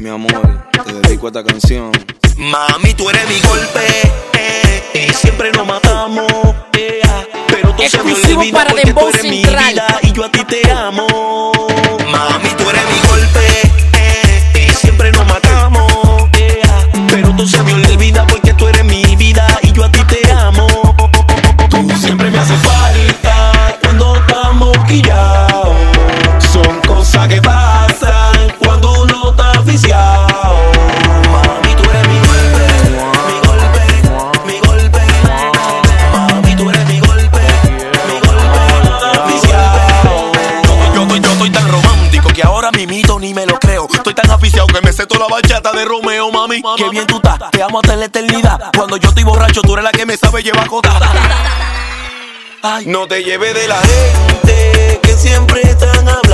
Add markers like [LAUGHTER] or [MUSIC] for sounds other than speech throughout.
Mi amor, te dedico esta canción. Mami, tú eres mi golpe. eh, y siempre nos matamos. eh, pero tú se me Exclusivo olvida para porque tú eres mi Central. vida y yo a ti te amo. Mami, ahora mimito ni me lo creo. Estoy tan aficiado que me sé toda la bachata de Romeo, mami. Qué bien tú estás, te amo hasta la eternidad. Cuando yo estoy borracho, tú eres la que me sabe llevar cota. [LAUGHS] Ay, no te lleves de la gente que siempre están hablando.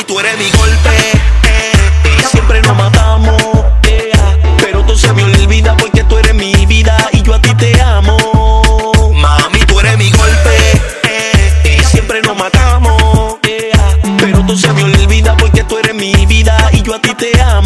Mami, tú eres mi golpe. eh, siempre nos matamos. eh, pero tú se me olvida porque tú eres mi vida y yo a ti te amo. Mami, tú eres mi golpe. eh, siempre nos matamos. pero tú se me olvida porque tú eres mi vida y yo a ti te amo.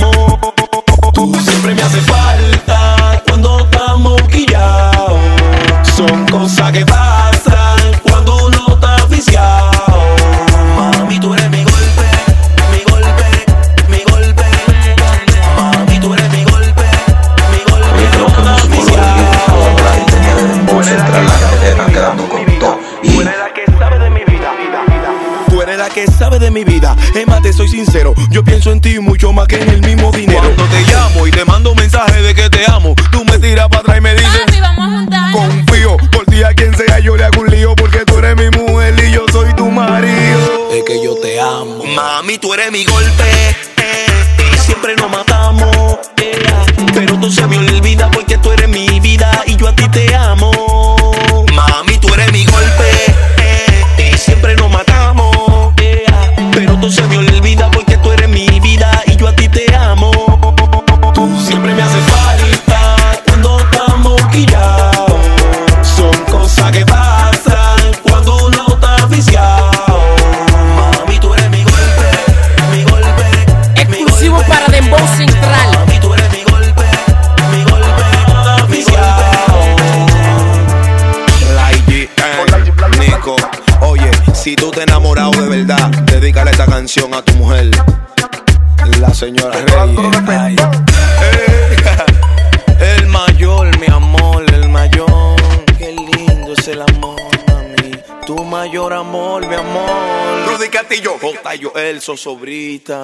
Eres la que sabe de mi vida. Es más, te soy sincero. Yo pienso en ti mucho más que en el mismo dinero. Cuando te llamo y te mando un mensaje de que te amo, tú me tiras para atrás y me dices. Papi, vamos a juntar. Confío por ti a quien sea, yo le hago un lío porque tú eres mi mujer y yo soy tu marido. Es que yo te amo. Mami, tú eres mi golpe. eh, y siempre nos matamos. eh, pero tú se me olvida porque tú eres mi vida y yo a ti te amo. Golpe. Central. Mami, tú eres mi golpe, mi golpe. aficiado. Like G, Nico. Oye, si tú te enamorado de verdad, dedícale esta canción a tu mujer. La señora Reyes. Ay. Eh, El mayor, mi amor, el mayor. Qué lindo es el amor, mami. Tu mayor amor, mi amor. Rudy Castillo. J. Joel, Sosobrita.